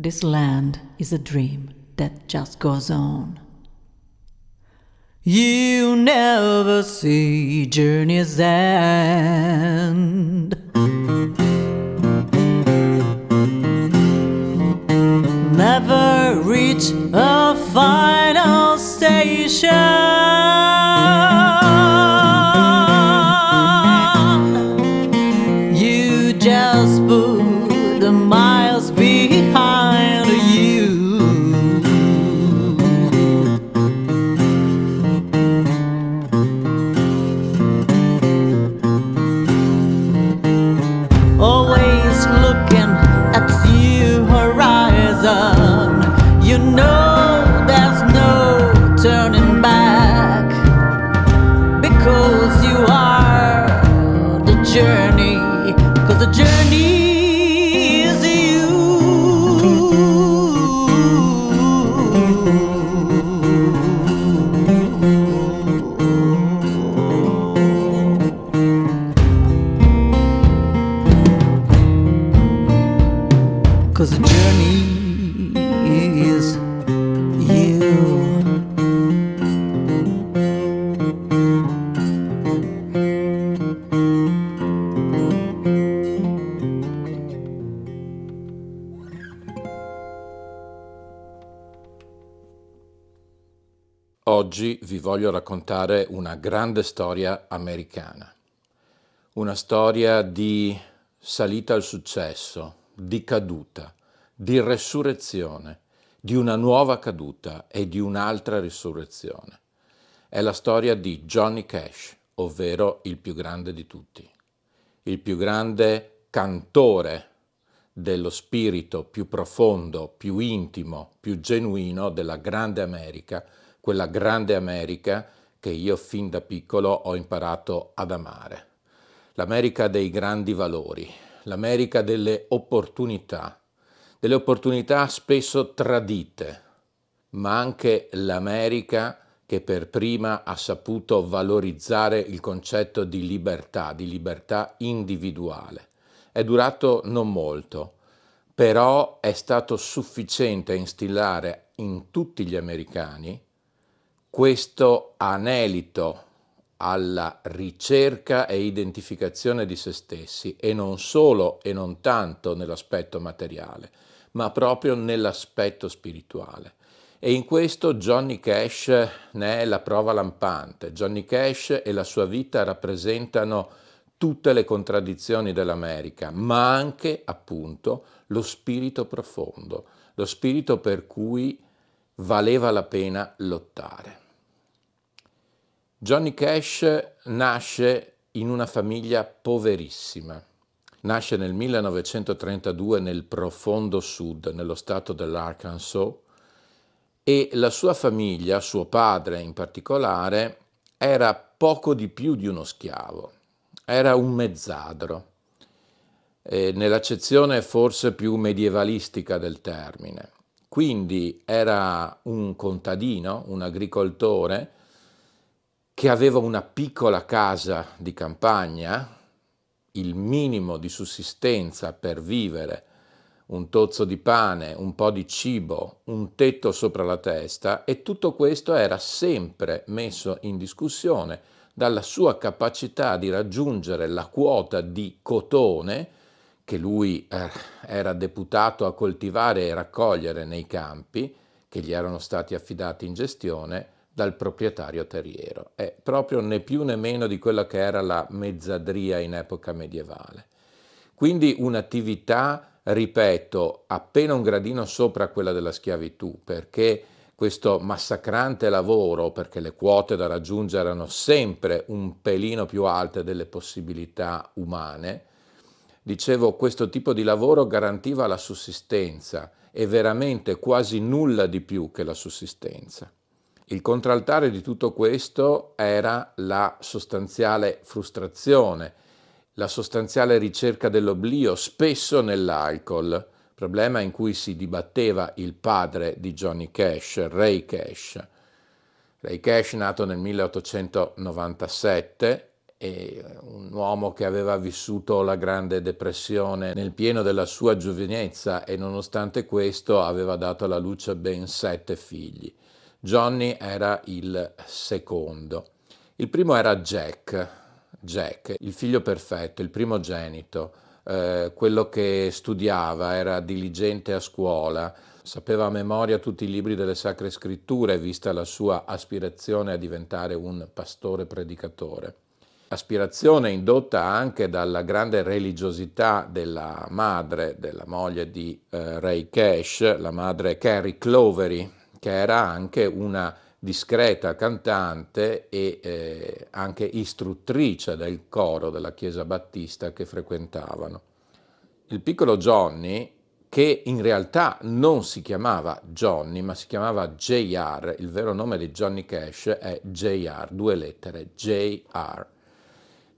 This land is a dream that just goes on. You never see journey's end. Never reach a final station. Oggi vi voglio raccontare una grande storia americana, una storia di salita al successo, di caduta, di resurrezione, di una nuova caduta e di un'altra risurrezione. È la storia di Johnny Cash, ovvero il più grande di tutti, il più grande cantore dello spirito più profondo, più intimo, più genuino della grande America, quella grande America che io fin da piccolo ho imparato ad amare. L'America dei grandi valori, l'America delle opportunità, delle opportunità spesso tradite, ma anche l'America che per prima ha saputo valorizzare il concetto di libertà, di libertà individuale. È durato non molto, però è stato sufficiente a instillare in tutti gli americani questo anelito alla ricerca e identificazione di se stessi e non solo e non tanto nell'aspetto materiale, ma proprio nell'aspetto spirituale. E in questo Johnny Cash ne è la prova lampante. Johnny Cash e la sua vita rappresentano tutte le contraddizioni dell'America, ma anche appunto lo spirito profondo, lo spirito per cui valeva la pena lottare. Johnny Cash nasce in una famiglia poverissima. Nasce nel 1932 nel profondo sud, nello stato dell'Arkansas, e la sua famiglia, suo padre in particolare, era poco di più di uno schiavo, era un mezzadro, eh, nell'accezione forse più medievalistica del termine. Quindi era un contadino, un agricoltore, che aveva una piccola casa di campagna, il minimo di sussistenza per vivere, un tozzo di pane, un po' di cibo, un tetto sopra la testa e tutto questo era sempre messo in discussione dalla sua capacità di raggiungere la quota di cotone che lui eh, era deputato a coltivare e raccogliere nei campi che gli erano stati affidati in gestione dal proprietario terriero. È proprio né più né meno di quella che era la mezzadria in epoca medievale. Quindi un'attività, ripeto, appena un gradino sopra quella della schiavitù, perché questo massacrante lavoro, perché le quote da raggiungere erano sempre un pelino più alte delle possibilità umane, dicevo, questo tipo di lavoro garantiva la sussistenza e veramente quasi nulla di più che la sussistenza. Il contraltare di tutto questo era la sostanziale frustrazione, la sostanziale ricerca dell'oblio, spesso nell'alcol, problema in cui si dibatteva il padre di Johnny Cash, Ray Cash. Ray Cash, nato nel 1897 e un uomo che aveva vissuto la Grande Depressione nel pieno della sua giovinezza e nonostante questo aveva dato alla luce ben sette figli. Johnny era il secondo. Il primo era Jack, Jack, il figlio perfetto, il primogenito, eh, quello che studiava, era diligente a scuola, sapeva a memoria tutti i libri delle sacre scritture, vista la sua aspirazione a diventare un pastore predicatore. Aspirazione indotta anche dalla grande religiosità della madre, della moglie di eh, Ray Cash, la madre Carrie Clovery, che era anche una discreta cantante e eh, anche istruttrice del coro della chiesa battista che frequentavano. Il piccolo Johnny che in realtà non si chiamava Johnny, ma si chiamava JR, il vero nome di Johnny Cash è JR, due lettere, JR.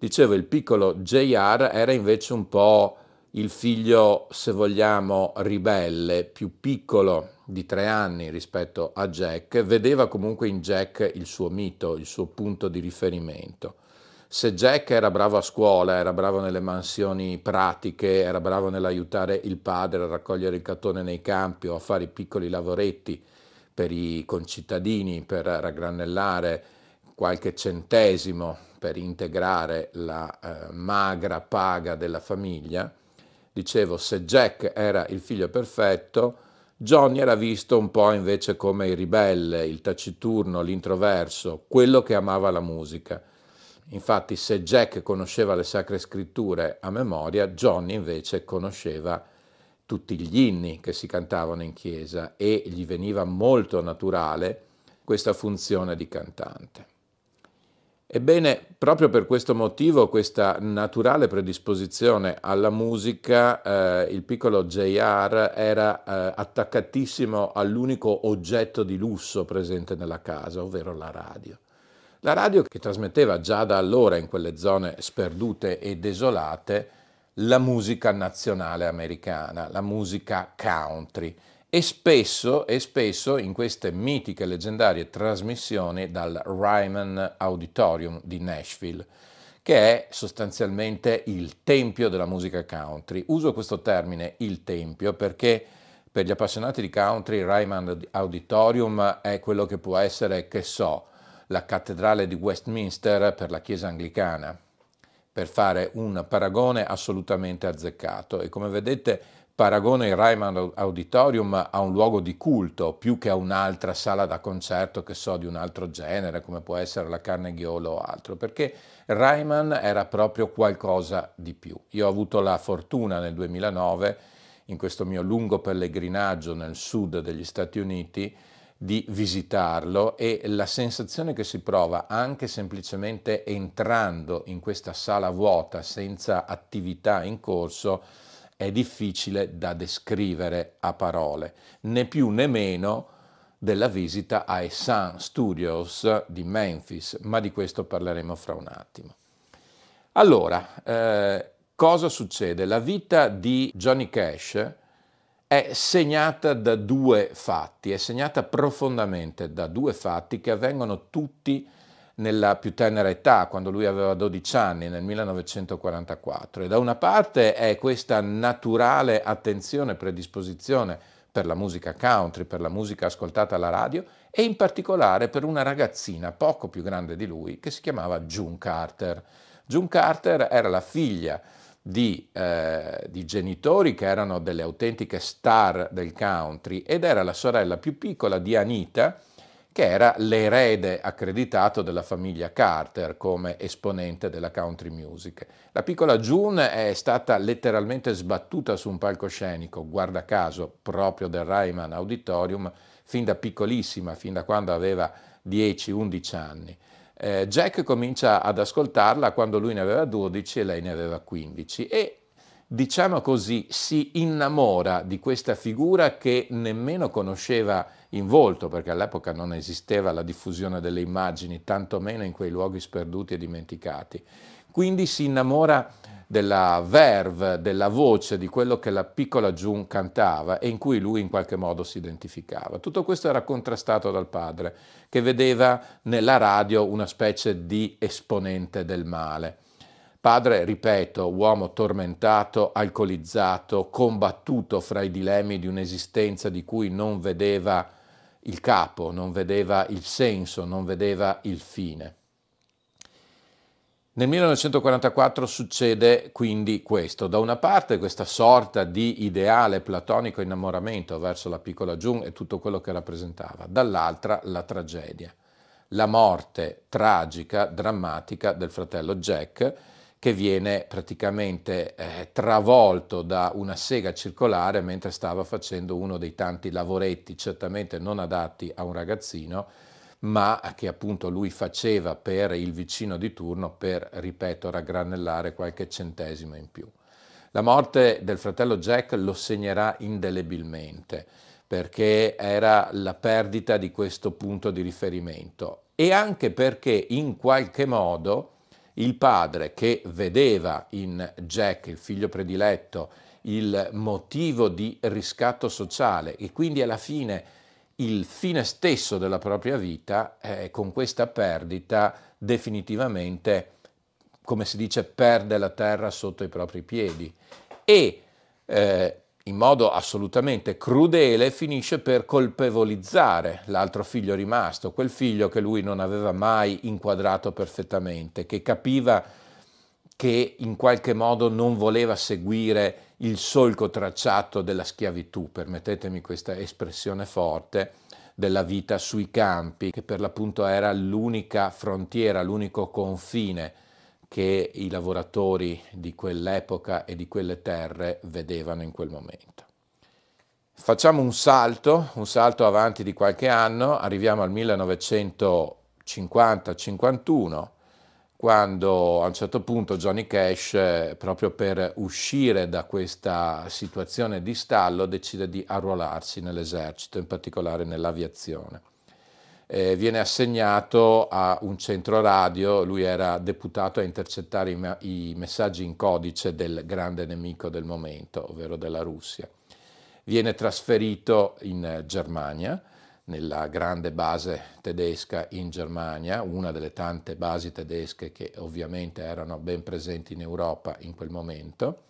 Dicevo, il piccolo JR era invece un po' il figlio, se vogliamo, ribelle, più piccolo di tre anni rispetto a Jack, vedeva comunque in Jack il suo mito, il suo punto di riferimento. Se Jack era bravo a scuola, era bravo nelle mansioni pratiche, era bravo nell'aiutare il padre a raccogliere il cattone nei campi o a fare i piccoli lavoretti per i concittadini, per raggranellare qualche centesimo per integrare la eh, magra paga della famiglia, dicevo, se Jack era il figlio perfetto, Johnny era visto un po' invece come il ribelle, il taciturno, l'introverso, quello che amava la musica. Infatti se Jack conosceva le sacre scritture a memoria, Johnny invece conosceva tutti gli inni che si cantavano in chiesa e gli veniva molto naturale questa funzione di cantante. Ebbene, proprio per questo motivo, questa naturale predisposizione alla musica, eh, il piccolo JR era eh, attaccatissimo all'unico oggetto di lusso presente nella casa, ovvero la radio. La radio che trasmetteva già da allora in quelle zone sperdute e desolate la musica nazionale americana, la musica country e spesso, e spesso in queste mitiche leggendarie trasmissioni dal Ryman Auditorium di Nashville, che è sostanzialmente il tempio della musica country. Uso questo termine, il tempio, perché per gli appassionati di country il Ryman Auditorium è quello che può essere, che so, la cattedrale di Westminster per la Chiesa anglicana, per fare un paragone assolutamente azzeccato. E come vedete paragone il Ryman Auditorium a un luogo di culto più che a un'altra sala da concerto che so di un altro genere come può essere la Carnegie Hall o altro perché Ryman era proprio qualcosa di più. Io ho avuto la fortuna nel 2009 in questo mio lungo pellegrinaggio nel sud degli Stati Uniti di visitarlo e la sensazione che si prova anche semplicemente entrando in questa sala vuota senza attività in corso è difficile da descrivere a parole, né più né meno della visita ai Sun Studios di Memphis, ma di questo parleremo fra un attimo. Allora, eh, cosa succede? La vita di Johnny Cash è segnata da due fatti, è segnata profondamente da due fatti che avvengono tutti nella più tenera età, quando lui aveva 12 anni, nel 1944. E da una parte è questa naturale attenzione predisposizione per la musica country, per la musica ascoltata alla radio e in particolare per una ragazzina poco più grande di lui che si chiamava June Carter. June Carter era la figlia di, eh, di, genitori che erano delle autentiche star del country ed era la sorella più piccola di Anita, che era l'erede accreditato della famiglia Carter come esponente della country music. La piccola June è stata letteralmente sbattuta su un palcoscenico, guarda caso, proprio del Ryman Auditorium, fin da piccolissima, fin da quando aveva 10-11 anni. Eh, Jack comincia ad ascoltarla quando lui ne aveva 12 e lei ne aveva 15 e diciamo così si innamora di questa figura che nemmeno conosceva in volto perché all'epoca non esisteva la diffusione delle immagini, tantomeno in quei luoghi sperduti e dimenticati. Quindi si innamora della verve, della voce, di quello che la piccola June cantava e in cui lui in qualche modo si identificava. Tutto questo era contrastato dal padre, che vedeva nella radio una specie di esponente del male. Padre, ripeto, uomo tormentato, alcolizzato, combattuto fra i dilemmi di un'esistenza di cui non vedeva il capo, non vedeva il senso, non vedeva il fine. Nel 1944 succede quindi questo, da una parte questa sorta di ideale platonico innamoramento verso la piccola June e tutto quello che rappresentava, dall'altra la tragedia, la morte tragica, drammatica del fratello Jack che viene praticamente eh, travolto da una sega circolare mentre stava facendo uno dei tanti lavoretti certamente non adatti a un ragazzino ma che appunto lui faceva per il vicino di turno per, ripeto, raggranellare qualche centesimo in più. La morte del fratello Jack lo segnerà indelebilmente perché era la perdita di questo punto di riferimento e anche perché in qualche modo il padre che vedeva in Jack, il figlio prediletto, il motivo di riscatto sociale e quindi alla fine il fine stesso della propria vita, eh, con questa perdita definitivamente, come si dice, perde la terra sotto i propri piedi. E eh, in modo assolutamente crudele finisce per colpevolizzare l'altro figlio rimasto, quel figlio che lui non aveva mai inquadrato perfettamente, che capiva che in qualche modo non voleva seguire il solco tracciato della schiavitù, permettetemi questa espressione forte, della vita sui campi, che per l'appunto era l'unica frontiera, l'unico confine che i lavoratori di quell'epoca e di quelle terre vedevano in quel momento. Facciamo un salto, un salto avanti di qualche anno, arriviamo al 1950-51, quando a un certo punto Johnny Cash, eh, proprio per uscire da questa situazione di stallo, decide di arruolarsi nell'esercito, in particolare nell'aviazione. Eh, viene assegnato a un centro radio, lui era deputato a intercettare i, i messaggi in codice del grande nemico del momento, ovvero della Russia. Viene trasferito in Germania, nella grande base tedesca in Germania, una delle tante basi tedesche che ovviamente erano ben presenti in Europa in quel momento.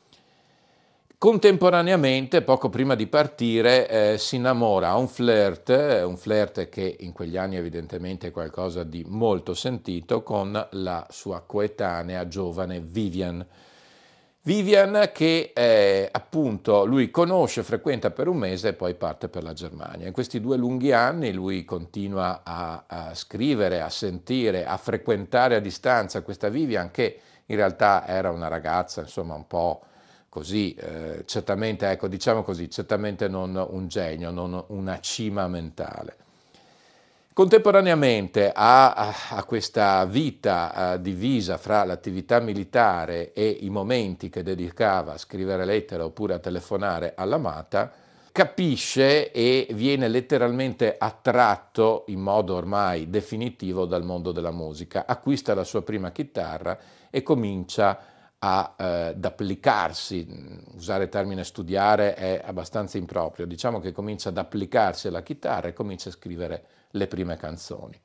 Contemporaneamente, poco prima di partire, eh, si innamora a un flirt, un flirt che in quegli anni evidentemente è qualcosa di molto sentito, con la sua coetanea giovane Vivian, Vivian che eh, appunto lui conosce, frequenta per un mese e poi parte per la Germania. In questi due lunghi anni lui continua a, a scrivere, a sentire, a frequentare a distanza questa Vivian che in realtà era una ragazza insomma un po' così, eh, certamente, ecco, diciamo così, certamente non un genio, non una cima mentale. Contemporaneamente a, a questa vita uh, divisa fra l'attività militare e i momenti che dedicava a scrivere lettere oppure a telefonare all'amata, capisce e viene letteralmente attratto in modo ormai definitivo dal mondo della musica, acquista la sua prima chitarra e comincia a, eh, ad applicarsi, usare il termine studiare è abbastanza improprio, diciamo che comincia ad applicarsi alla chitarra e comincia a scrivere le prime canzoni.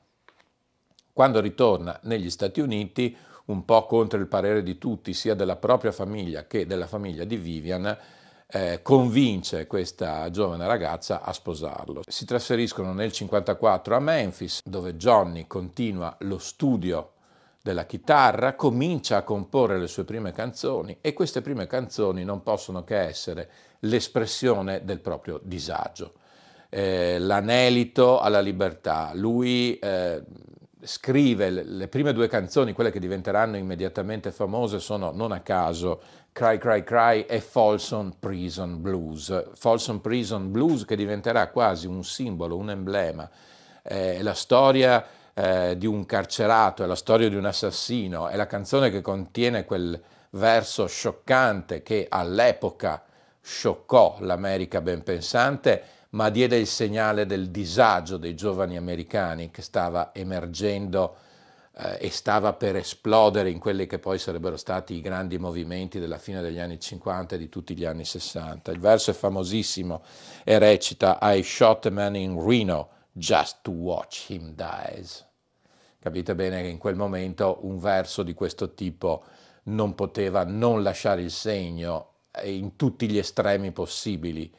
Quando ritorna negli Stati Uniti, un po' contro il parere di tutti, sia della propria famiglia che della famiglia di Vivian, eh, convince questa giovane ragazza a sposarlo. Si trasferiscono nel 1954 a Memphis, dove Johnny continua lo studio della chitarra, comincia a comporre le sue prime canzoni e queste prime canzoni non possono che essere l'espressione del proprio disagio eh, l'anelito alla libertà. Lui eh, scrive le prime due canzoni, quelle che diventeranno immediatamente famose, sono non a caso Cry Cry Cry e Folsom Prison Blues. Folsom Prison Blues che diventerà quasi un simbolo, un emblema. Eh, la storia eh, di un carcerato, è la storia di un assassino, è la canzone che contiene quel verso scioccante che all'epoca scioccò l'America ben pensante ma diede il segnale del disagio dei giovani americani che stava emergendo eh, e stava per esplodere in quelli che poi sarebbero stati i grandi movimenti della fine degli anni 50 e di tutti gli anni 60. Il verso è famosissimo e recita I shot a man in Reno just to watch him dies. Capite bene che in quel momento un verso di questo tipo non poteva non lasciare il segno in tutti gli estremi possibili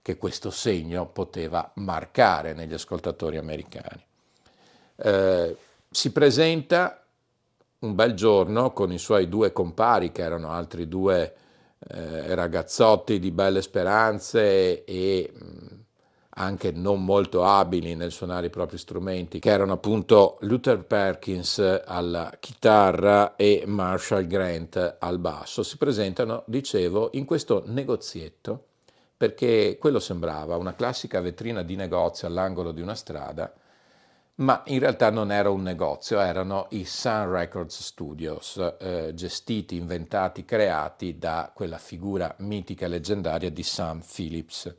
che questo segno poteva marcare negli ascoltatori americani. Eh, si presenta un bel giorno con i suoi due compari, che erano altri due eh, ragazzotti di belle speranze e mh, anche non molto abili nel suonare i propri strumenti, che erano appunto Luther Perkins alla chitarra e Marshall Grant al basso. Si presentano, dicevo, in questo negozietto, perché quello sembrava una classica vetrina di negozio all'angolo di una strada, ma in realtà non era un negozio, erano i Sun Records Studios, eh, gestiti, inventati, creati da quella figura mitica leggendaria di Sam Phillips.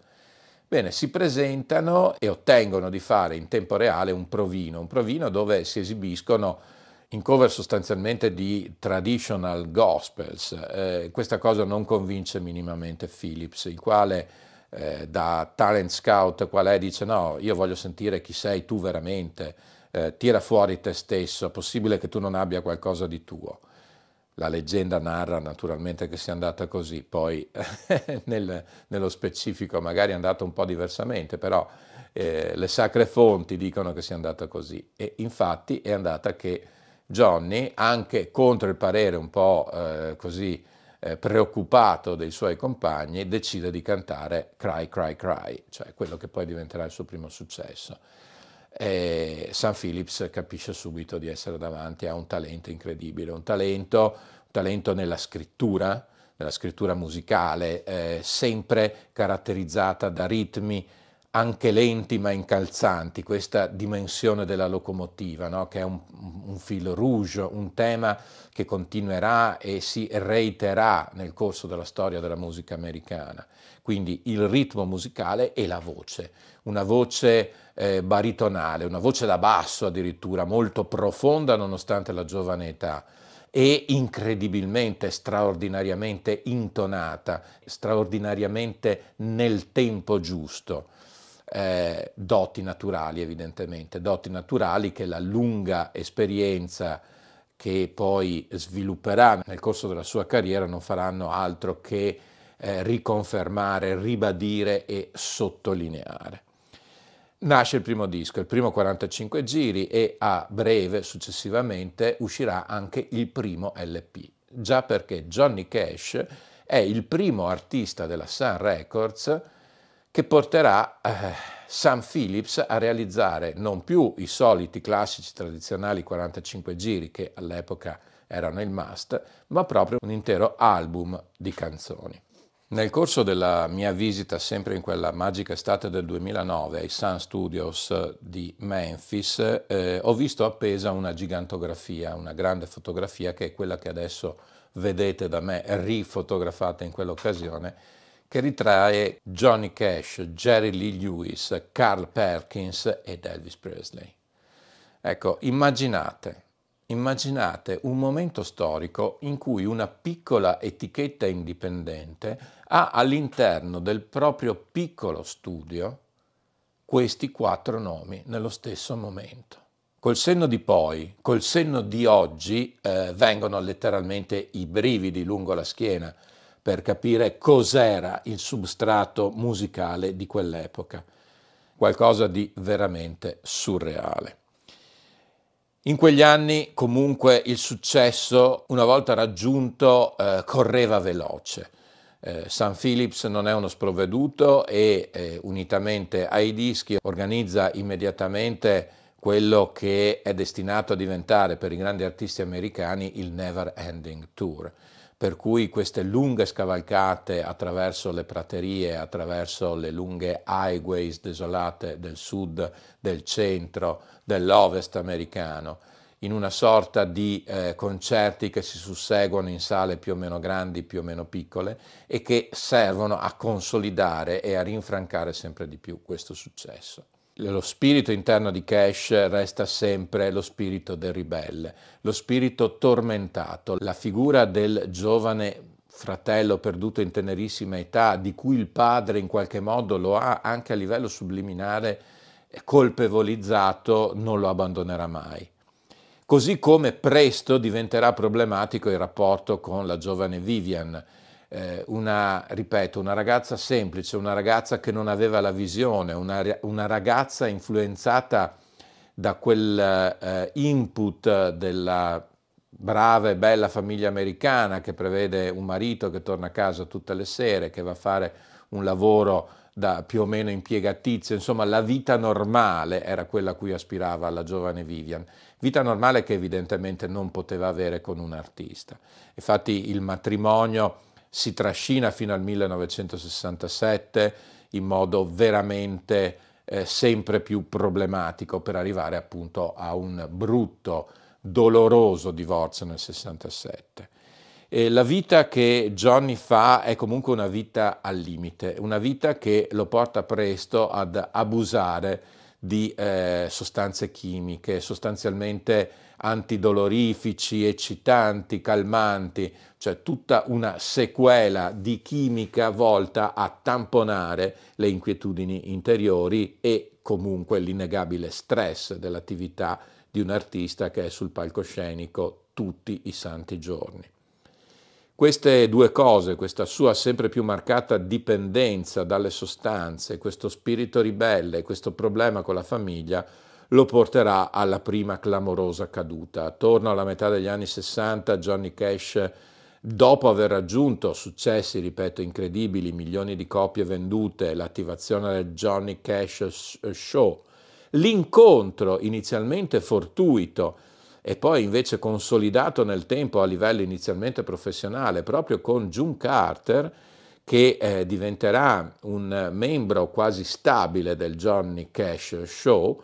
Bene, si presentano e ottengono di fare in tempo reale un provino, un provino dove si esibiscono in cover sostanzialmente di traditional gospels. Eh, questa cosa non convince minimamente Phillips, il quale eh, da talent scout qual è dice no, io voglio sentire chi sei tu veramente, eh, tira fuori te stesso, è possibile che tu non abbia qualcosa di tuo. La leggenda narra naturalmente che sia andata così, poi nel, nello specifico magari è andata un po' diversamente, però eh, le sacre fonti dicono che sia andata così. E infatti è andata che Johnny, anche contro il parere un po' eh, così eh, preoccupato dei suoi compagni, decide di cantare Cry, Cry, Cry, cioè quello che poi diventerà il suo primo successo e San Phillips capisce subito di essere davanti a un talento incredibile, un talento, un talento nella scrittura, nella scrittura musicale, eh, sempre caratterizzata da ritmi anche lenti ma incalzanti, questa dimensione della locomotiva, no? che è un, un filo rouge, un tema che continuerà e si reiterà nel corso della storia della musica americana. Quindi il ritmo musicale e la voce, una voce eh, baritonale, una voce da basso addirittura, molto profonda nonostante la giovane età e incredibilmente, straordinariamente intonata, straordinariamente nel tempo giusto. Eh, doti naturali evidentemente, doti naturali che la lunga esperienza che poi svilupperà nel corso della sua carriera non faranno altro che eh, riconfermare, ribadire e sottolineare. Nasce il primo disco, il primo 45 giri e a breve, successivamente, uscirà anche il primo LP, già perché Johnny Cash è il primo artista della Sun Records che porterà eh, Sam Phillips a realizzare non più i soliti classici tradizionali 45 giri che all'epoca erano il must, ma proprio un intero album di canzoni. Nel corso della mia visita, sempre in quella magica estate del 2009, ai Sun Studios di Memphis, eh, ho visto appesa una gigantografia, una grande fotografia che è quella che adesso vedete da me rifotografata in quell'occasione, che ritrae Johnny Cash, Jerry Lee Lewis, Carl Perkins ed Elvis Presley. Ecco, immaginate Immaginate un momento storico in cui una piccola etichetta indipendente ha all'interno del proprio piccolo studio questi quattro nomi nello stesso momento. Col senno di poi, col senno di oggi, eh, vengono letteralmente i brividi lungo la schiena per capire cos'era il substrato musicale di quell'epoca. Qualcosa di veramente surreale. In quegli anni comunque il successo, una volta raggiunto, eh, correva veloce. Eh, San Phillips non è uno sprovveduto e eh, unitamente ai dischi organizza immediatamente quello che è destinato a diventare per i grandi artisti americani il Never Ending Tour per cui queste lunghe scavalcate attraverso le praterie, attraverso le lunghe highways desolate del sud, del centro, dell'ovest americano, in una sorta di eh, concerti che si susseguono in sale più o meno grandi, più o meno piccole e che servono a consolidare e a rinfrancare sempre di più questo successo. Lo spirito interno di Cash resta sempre lo spirito del ribelle, lo spirito tormentato, la figura del giovane fratello perduto in tenerissima età, di cui il padre in qualche modo lo ha anche a livello subliminare colpevolizzato, non lo abbandonerà mai. Così come presto diventerà problematico il rapporto con la giovane Vivian, eh, una, ripeto, una ragazza semplice, una ragazza che non aveva la visione, una, una ragazza influenzata da quel eh, input della brava e bella famiglia americana che prevede un marito che torna a casa tutte le sere, che va a fare un lavoro da più o meno impiegatizio, insomma la vita normale era quella a cui aspirava la giovane Vivian, vita normale che evidentemente non poteva avere con un artista. Infatti il matrimonio si trascina fino al 1967 in modo veramente eh, sempre più problematico per arrivare appunto a un brutto, doloroso divorzio nel 67. E la vita che Johnny fa è comunque una vita al limite, una vita che lo porta presto ad abusare di eh, sostanze chimiche, sostanzialmente antidolorifici, eccitanti, calmanti, cioè tutta una sequela di chimica volta a tamponare le inquietudini interiori e comunque l'innegabile stress dell'attività di un artista che è sul palcoscenico tutti i santi giorni. Queste due cose, questa sua sempre più marcata dipendenza dalle sostanze, questo spirito ribelle, questo problema con la famiglia, lo porterà alla prima clamorosa caduta. Attorno alla metà degli anni 60 Johnny Cash, dopo aver raggiunto successi, ripeto, incredibili, milioni di copie vendute, l'attivazione del Johnny Cash Show, l'incontro inizialmente fortuito e poi invece consolidato nel tempo a livello inizialmente professionale proprio con June Carter, che eh, diventerà un membro quasi stabile del Johnny Cash Show,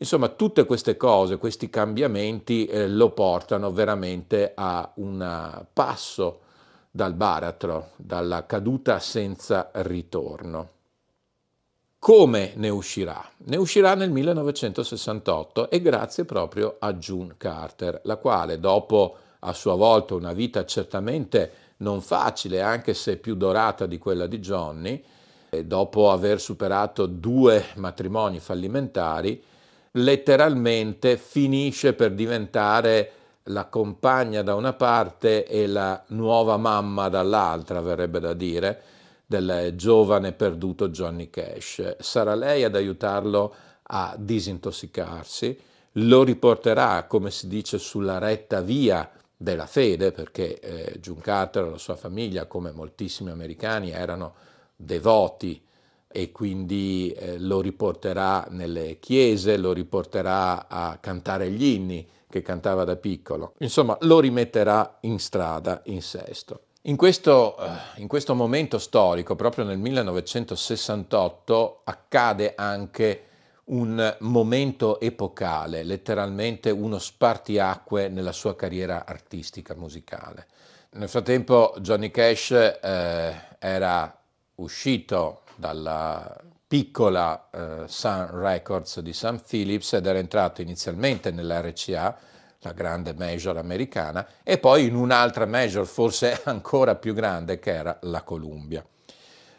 Insomma, tutte queste cose, questi cambiamenti eh, lo portano veramente a un passo dal baratro, dalla caduta senza ritorno. Come ne uscirà? Ne uscirà nel 1968 e grazie proprio a June Carter, la quale dopo a sua volta una vita certamente non facile, anche se più dorata di quella di Johnny, dopo aver superato due matrimoni fallimentari, letteralmente finisce per diventare la compagna da una parte e la nuova mamma dall'altra, verrebbe da dire, del giovane perduto Johnny Cash. Sarà lei ad aiutarlo a disintossicarsi, lo riporterà, come si dice, sulla retta via della fede, perché eh, June Carter e la sua famiglia, come moltissimi americani, erano devoti e quindi eh, lo riporterà nelle chiese, lo riporterà a cantare gli inni che cantava da piccolo. Insomma, lo rimetterà in strada in sesto. In questo, eh, in questo momento storico, proprio nel 1968, accade anche un momento epocale, letteralmente uno spartiacque nella sua carriera artistica musicale. Nel frattempo Johnny Cash eh, era uscito dalla piccola eh, Sun Records di Sam Phillips ed era entrato inizialmente nell'RCA, la grande major americana, e poi in un'altra major forse ancora più grande che era la Columbia.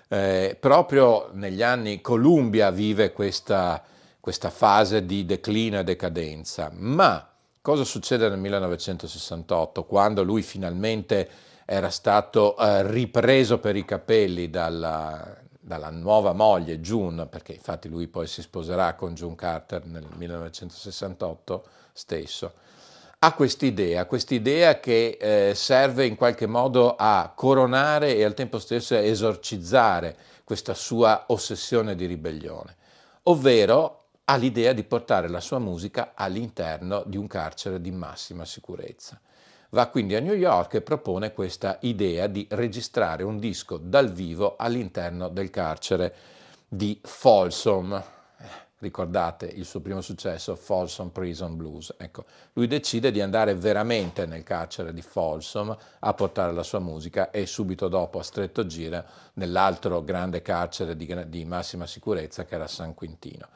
Eh, proprio negli anni Columbia vive questa, questa fase di declino e decadenza, ma cosa succede nel 1968 quando lui finalmente era stato eh, ripreso per i capelli dalla, dalla nuova moglie June, perché infatti lui poi si sposerà con June Carter nel 1968 stesso, ha quest'idea, quest'idea che eh, serve in qualche modo a coronare e al tempo stesso a esorcizzare questa sua ossessione di ribellione, ovvero ha l'idea di portare la sua musica all'interno di un carcere di massima sicurezza. Va quindi a New York e propone questa idea di registrare un disco dal vivo all'interno del carcere di Folsom. Ricordate il suo primo successo, Folsom Prison Blues. Ecco, lui decide di andare veramente nel carcere di Folsom a portare la sua musica e subito dopo a stretto giro nell'altro grande carcere di, di massima sicurezza che era San Quintino.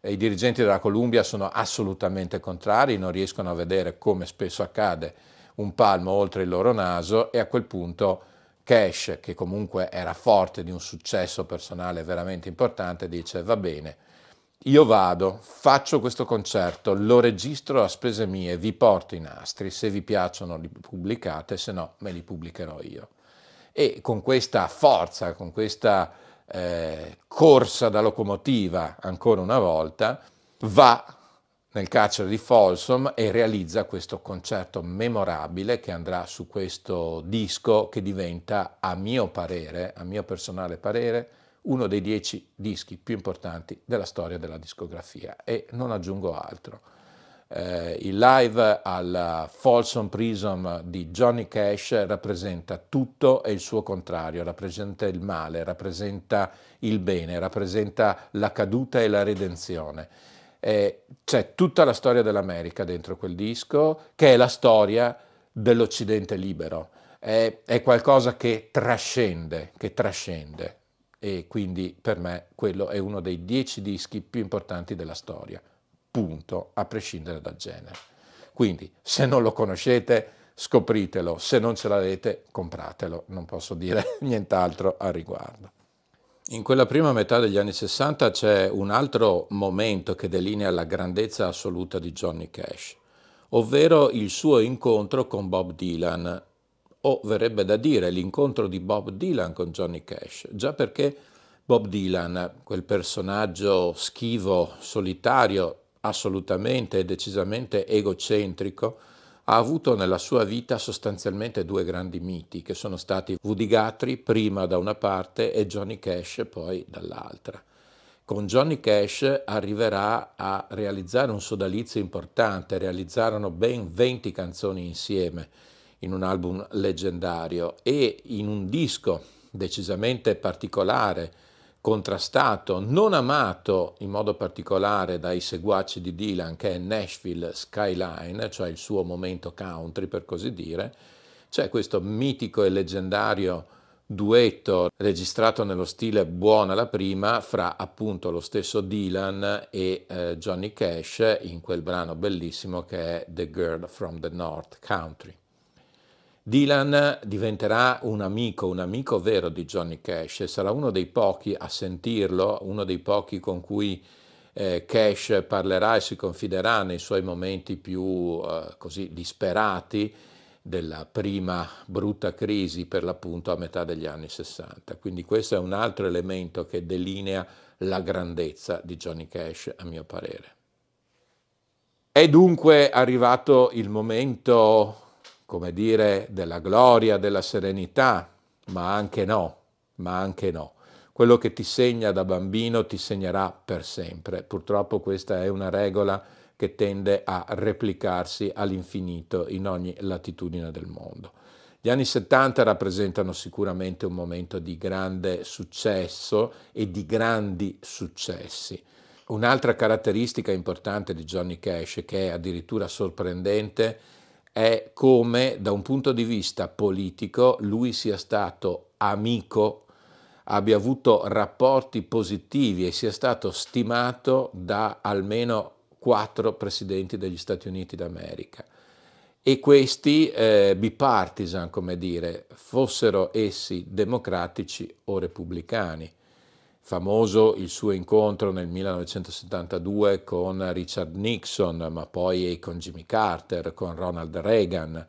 i dirigenti della Columbia sono assolutamente contrari, non riescono a vedere, come spesso accade, un palmo oltre il loro naso e a quel punto Cash, che comunque era forte di un successo personale veramente importante, dice va bene, io vado, faccio questo concerto, lo registro a spese mie, vi porto i nastri, se vi piacciono li pubblicate, se no me li pubblicherò io. E con questa forza, con questa eh, corsa da locomotiva ancora una volta, va nel carcere di Folsom e realizza questo concerto memorabile che andrà su questo disco che diventa, a mio parere, a mio personale parere, uno dei dieci dischi più importanti della storia della discografia e non aggiungo altro. Eh, il live al Folsom Prism di Johnny Cash rappresenta tutto e il suo contrario, rappresenta il male, rappresenta il bene, rappresenta la caduta e la redenzione. Eh, c'è tutta la storia dell'America dentro quel disco, che è la storia dell'Occidente libero. È, qualcosa che trascende, che trascende e quindi per me quello è uno dei dieci dischi più importanti della storia punto, a prescindere dal genere. Quindi, se non lo conoscete, scopritelo, se non ce l'avete, compratelo, non posso dire nient'altro al riguardo. In quella prima metà degli anni 60 c'è un altro momento che delinea la grandezza assoluta di Johnny Cash, ovvero il suo incontro con Bob Dylan, o verrebbe da dire l'incontro di Bob Dylan con Johnny Cash, già perché Bob Dylan, quel personaggio schivo, solitario, assolutamente e decisamente egocentrico, ha avuto nella sua vita sostanzialmente due grandi miti, che sono stati Woody Guthrie prima da una parte e Johnny Cash poi dall'altra. Con Johnny Cash arriverà a realizzare un sodalizio importante, realizzarono ben 20 canzoni insieme in un album leggendario e in un disco decisamente particolare, contrastato, non amato in modo particolare dai seguaci di Dylan, che è Nashville Skyline, cioè il suo momento country per così dire, c'è questo mitico e leggendario duetto registrato nello stile buona la prima fra appunto lo stesso Dylan e eh, Johnny Cash in quel brano bellissimo che è The Girl from the North Country. Dylan diventerà un amico, un amico vero di Johnny Cash e sarà uno dei pochi a sentirlo, uno dei pochi con cui eh, Cash parlerà e si confiderà nei suoi momenti più eh, così disperati della prima brutta crisi per l'appunto a metà degli anni 60. Quindi questo è un altro elemento che delinea la grandezza di Johnny Cash a mio parere. È dunque arrivato il momento come dire, della gloria, della serenità, ma anche no, ma anche no. Quello che ti segna da bambino ti segnerà per sempre. Purtroppo questa è una regola che tende a replicarsi all'infinito in ogni latitudine del mondo. Gli anni 70 rappresentano sicuramente un momento di grande successo e di grandi successi. Un'altra caratteristica importante di Johnny Cash, che è addirittura sorprendente, è come da un punto di vista politico lui sia stato amico, abbia avuto rapporti positivi e sia stato stimato da almeno quattro presidenti degli Stati Uniti d'America. E questi eh, bipartisan, come dire, fossero essi democratici o repubblicani famoso il suo incontro nel 1972 con Richard Nixon, ma poi con Jimmy Carter, con Ronald Reagan,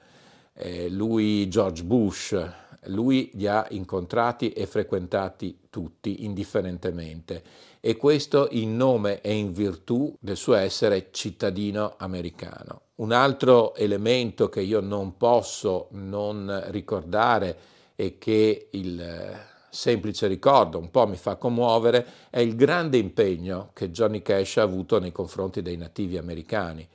eh, lui George Bush, lui li ha incontrati e frequentati tutti indifferentemente. E questo in nome e in virtù del suo essere cittadino americano. Un altro elemento che io non posso non ricordare è che il semplice ricordo, un po' mi fa commuovere, è il grande impegno che Johnny Cash ha avuto nei confronti dei nativi americani.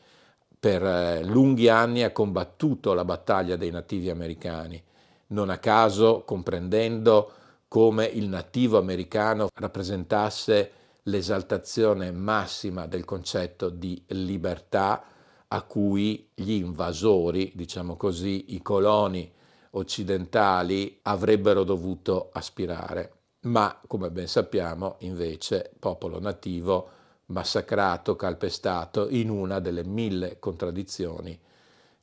Per eh, lunghi anni ha combattuto la battaglia dei nativi americani, non a caso comprendendo come il nativo americano rappresentasse l'esaltazione massima del concetto di libertà a cui gli invasori, diciamo così, i coloni occidentali avrebbero dovuto aspirare, ma come ben sappiamo invece popolo nativo massacrato, calpestato in una delle mille contraddizioni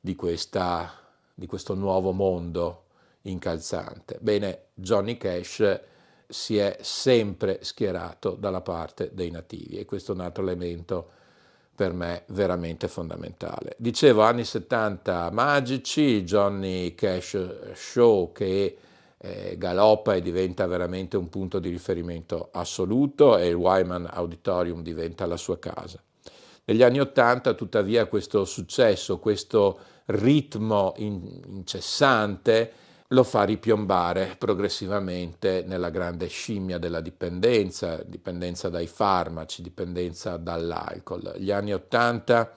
di, questa, di questo nuovo mondo incalzante. Bene, Johnny Cash si è sempre schierato dalla parte dei nativi e questo è un altro elemento per me veramente fondamentale. Dicevo anni 70 magici, Johnny Cash Show che eh, galoppa e diventa veramente un punto di riferimento assoluto e il Wyman Auditorium diventa la sua casa. Negli anni 80 tuttavia questo successo, questo ritmo incessante lo fa ripiombare progressivamente nella grande scimmia della dipendenza, dipendenza dai farmaci, dipendenza dall'alcol. Gli anni 80,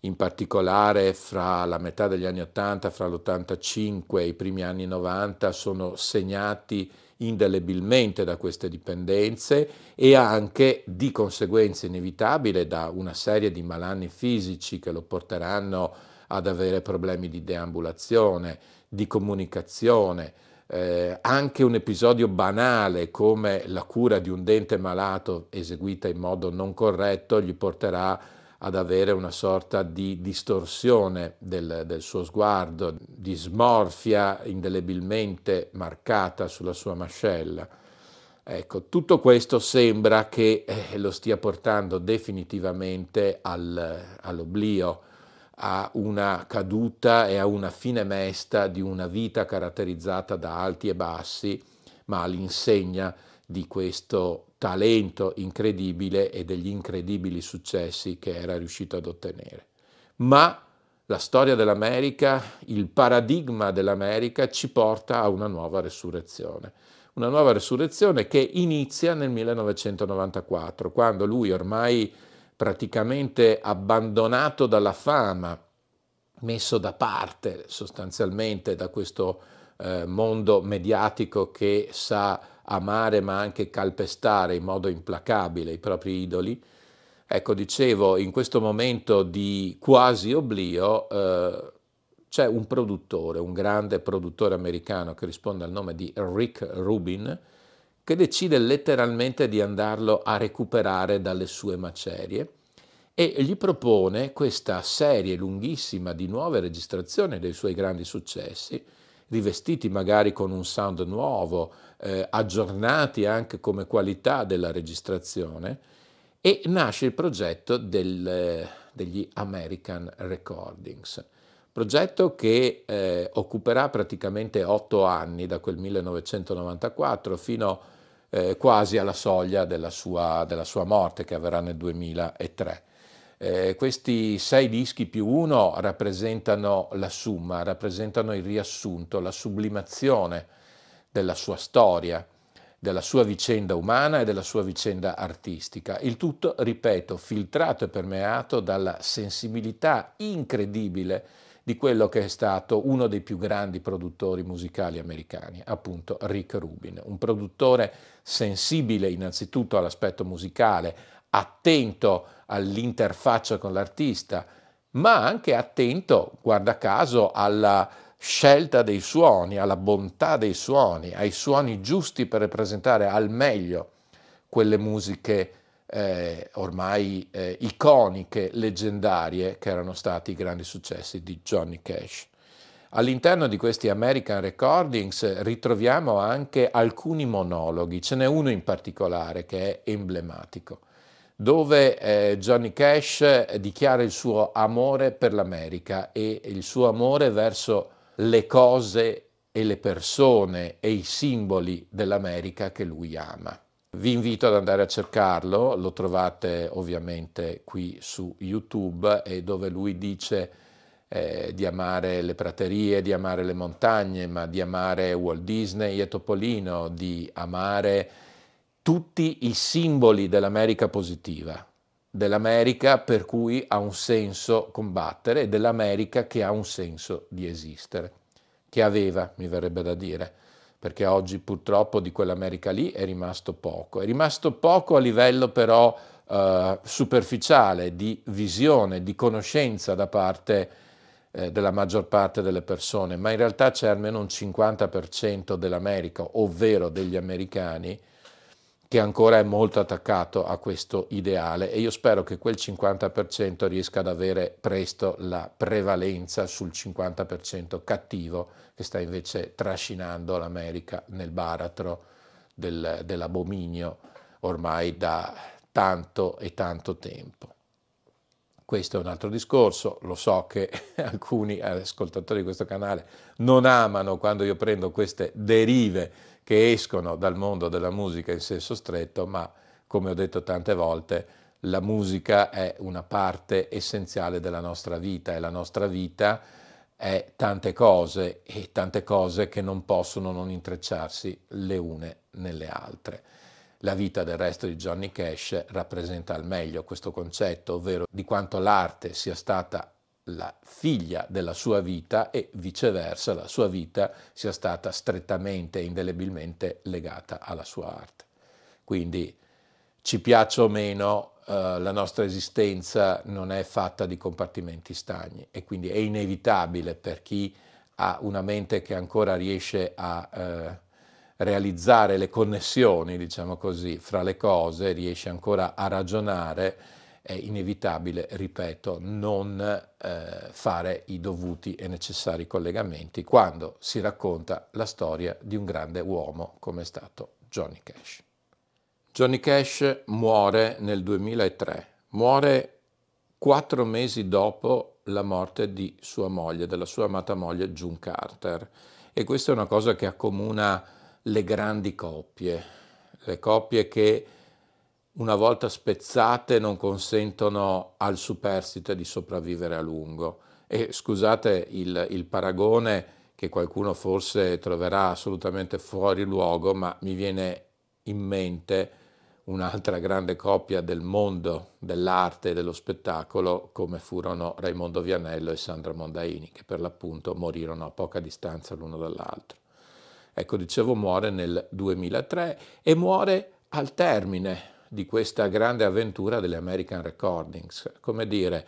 in particolare fra la metà degli anni 80, fra l'85 e i primi anni 90, sono segnati indelebilmente da queste dipendenze e anche di conseguenza inevitabile da una serie di malanni fisici che lo porteranno ad avere problemi di deambulazione, di comunicazione, eh, anche un episodio banale come la cura di un dente malato eseguita in modo non corretto gli porterà ad avere una sorta di distorsione del, del, suo sguardo, di smorfia indelebilmente marcata sulla sua mascella. Ecco, tutto questo sembra che eh, lo stia portando definitivamente al, all'oblio a una caduta e a una fine mesta di una vita caratterizzata da alti e bassi, ma all'insegna di questo talento incredibile e degli incredibili successi che era riuscito ad ottenere. Ma la storia dell'America, il paradigma dell'America ci porta a una nuova resurrezione. Una nuova resurrezione che inizia nel 1994, quando lui ormai praticamente abbandonato dalla fama, messo da parte sostanzialmente da questo eh, mondo mediatico che sa amare ma anche calpestare in modo implacabile i propri idoli. Ecco, dicevo, in questo momento di quasi oblio eh, c'è un produttore, un grande produttore americano che risponde al nome di Rick Rubin, che decide letteralmente di andarlo a recuperare dalle sue macerie e gli propone questa serie lunghissima di nuove registrazioni dei suoi grandi successi, rivestiti magari con un sound nuovo, eh, aggiornati anche come qualità della registrazione, e nasce il progetto del, degli American Recordings progetto che eh, occuperà praticamente otto anni, da quel 1994 fino eh, quasi alla soglia della sua, della sua, morte, che avverrà nel 2003. Eh, questi sei dischi più uno rappresentano la summa, rappresentano il riassunto, la sublimazione della sua storia, della sua vicenda umana e della sua vicenda artistica. Il tutto, ripeto, filtrato e permeato dalla sensibilità incredibile di quello che è stato uno dei più grandi produttori musicali americani, appunto Rick Rubin, un produttore sensibile innanzitutto all'aspetto musicale, attento all'interfaccia con l'artista, ma anche attento, guarda caso, alla scelta dei suoni, alla bontà dei suoni, ai suoni giusti per rappresentare al meglio quelle musiche eh, ormai eh, iconiche, leggendarie, che erano stati i grandi successi di Johnny Cash. All'interno di questi American Recordings ritroviamo anche alcuni monologhi, ce n'è uno in particolare che è emblematico, dove eh, Johnny Cash dichiara il suo amore per l'America e il suo amore verso le cose e le persone e i simboli dell'America che lui ama. Vi invito ad andare a cercarlo, lo trovate ovviamente qui su YouTube e dove lui dice eh, di amare le praterie, di amare le montagne, ma di amare Walt Disney e Topolino, di amare tutti i simboli dell'America positiva, dell'America per cui ha un senso combattere e dell'America che ha un senso di esistere, che aveva, mi verrebbe da dire perché oggi purtroppo di quell'America lì è rimasto poco. È rimasto poco a livello però eh, superficiale di visione, di conoscenza da parte eh, della maggior parte delle persone, ma in realtà c'è almeno un 50% dell'America, ovvero degli americani, che ancora è molto attaccato a questo ideale e io spero che quel 50% riesca ad avere presto la prevalenza sul 50% cattivo che sta invece trascinando l'America nel baratro del, dell'abominio ormai da tanto e tanto tempo. Questo è un altro discorso, lo so che alcuni ascoltatori di questo canale non amano quando io prendo queste derive che escono dal mondo della musica in senso stretto, ma come ho detto tante volte, la musica è una parte essenziale della nostra vita e la nostra vita è tante cose e tante cose che non possono non intrecciarsi le une nelle altre. La vita del resto di Johnny Cash rappresenta al meglio questo concetto, ovvero di quanto l'arte sia stata la figlia della sua vita e viceversa la sua vita sia stata strettamente e indelebilmente legata alla sua arte. Quindi ci piaccia o meno, eh, la nostra esistenza non è fatta di compartimenti stagni e quindi è inevitabile per chi ha una mente che ancora riesce a eh, realizzare le connessioni, diciamo così, fra le cose, riesce ancora a ragionare, è inevitabile, ripeto, non eh, fare i dovuti e necessari collegamenti quando si racconta la storia di un grande uomo come è stato Johnny Cash. Johnny Cash muore nel 2003, muore quattro mesi dopo la morte di sua moglie, della sua amata moglie June Carter. E questa è una cosa che accomuna le grandi coppie, le coppie che una volta spezzate non consentono al superstite di sopravvivere a lungo. E scusate il, il paragone che qualcuno forse troverà assolutamente fuori luogo, ma mi viene in mente un'altra grande coppia del mondo dell'arte e dello spettacolo come furono Raimondo Vianello e Sandra Mondaini, che per l'appunto morirono a poca distanza l'uno dall'altro. Ecco, dicevo, muore nel 2003 e muore al termine di questa grande avventura delle American Recordings, come dire,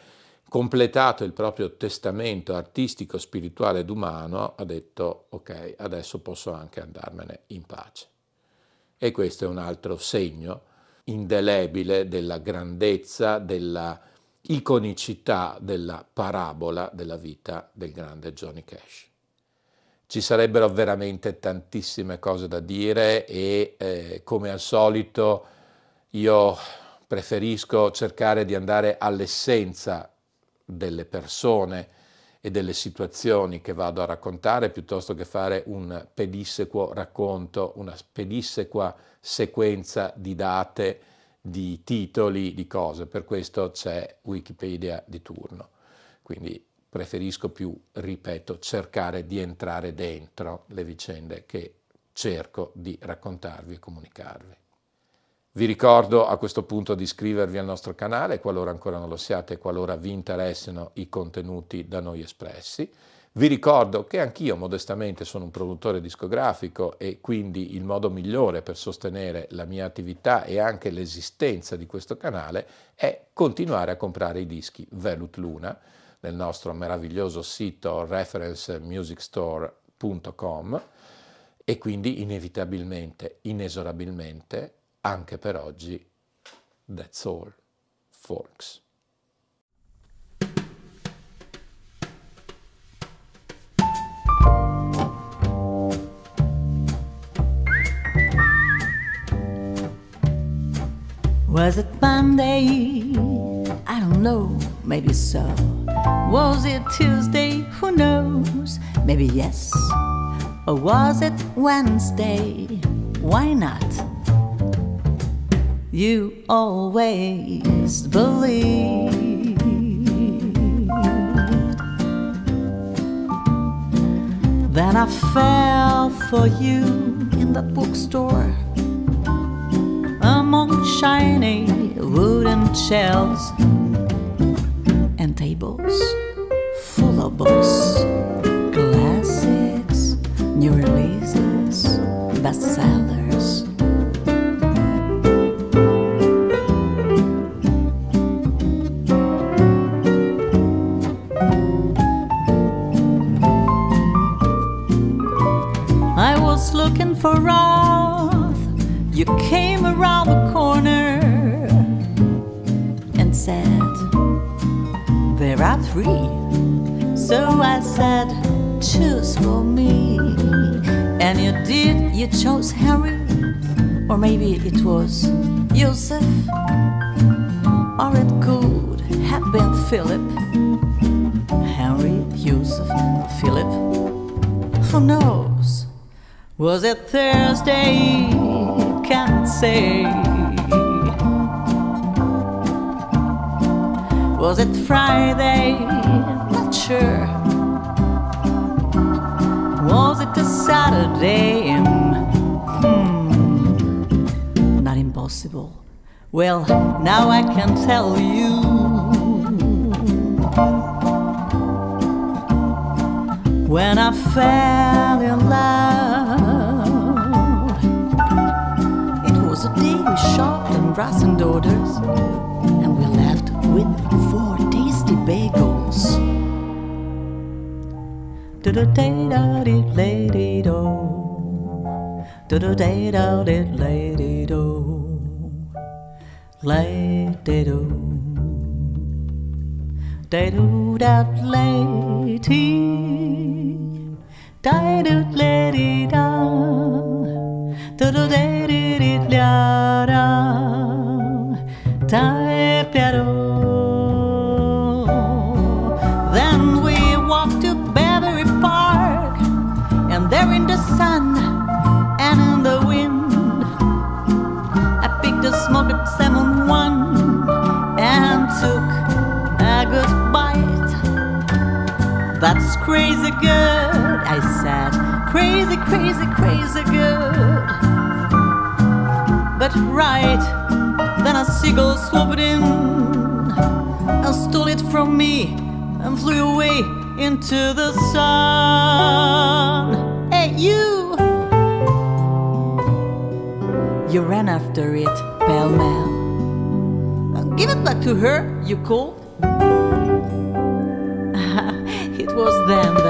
completato il proprio testamento artistico, spirituale ed umano, ha detto ok, adesso posso anche andarmene in pace. E questo è un altro segno indelebile della grandezza, della iconicità della parabola della vita del grande Johnny Cash. Ci sarebbero veramente tantissime cose da dire e eh, come al solito io preferisco cercare di andare all'essenza delle persone e delle situazioni che vado a raccontare piuttosto che fare un pedissequo racconto, una pedissequa sequenza di date, di titoli, di cose. Per questo c'è Wikipedia di turno. Quindi preferisco più, ripeto, cercare di entrare dentro le vicende che cerco di raccontarvi e comunicarvi. Vi ricordo a questo punto di iscrivervi al nostro canale, qualora ancora non lo siate, qualora vi interessino i contenuti da noi espressi. Vi ricordo che anch'io modestamente sono un produttore discografico e quindi il modo migliore per sostenere la mia attività e anche l'esistenza di questo canale è continuare a comprare i dischi Velut Luna, nel nostro meraviglioso sito referencemusicstore.com e quindi inevitabilmente, inesorabilmente, anche per oggi, that's all, folks. Was it Monday? I don't know, maybe so. Was it Tuesday? Who knows? Maybe yes. Or was it Wednesday? Why not? You always believed. Then I fell for you in the bookstore among shiny wooden shelves and tables full of books, classics, new releases, bestsellers. Was it Thursday? Can't say. Was it Friday? Not sure. Was it a Saturday? Hmm, not impossible. Well, now I can tell you. When I fell in love, brass and orders, and we left with four tasty bagels. Do do day da dee lady do. Do do day da dee lady do. Lady do. Day do that lady. Die do lady da. Do do day dee dee da da. Piano. Then we walked to Beverly Park, and there in the sun and in the wind, I picked a smoked salmon one and took a good bite. That's crazy good, I said. Crazy, crazy, crazy good. But right, then a seagull swooped in and stole it from me and flew away into the sun. Hey, you! You ran after it, pell mell. Give it back to her, you called. it was then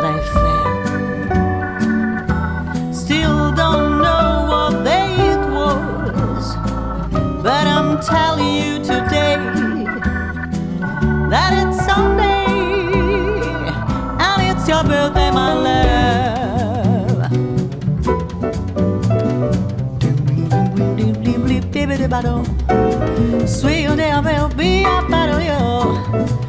biddy. Sweet, there will be a bottle, yo.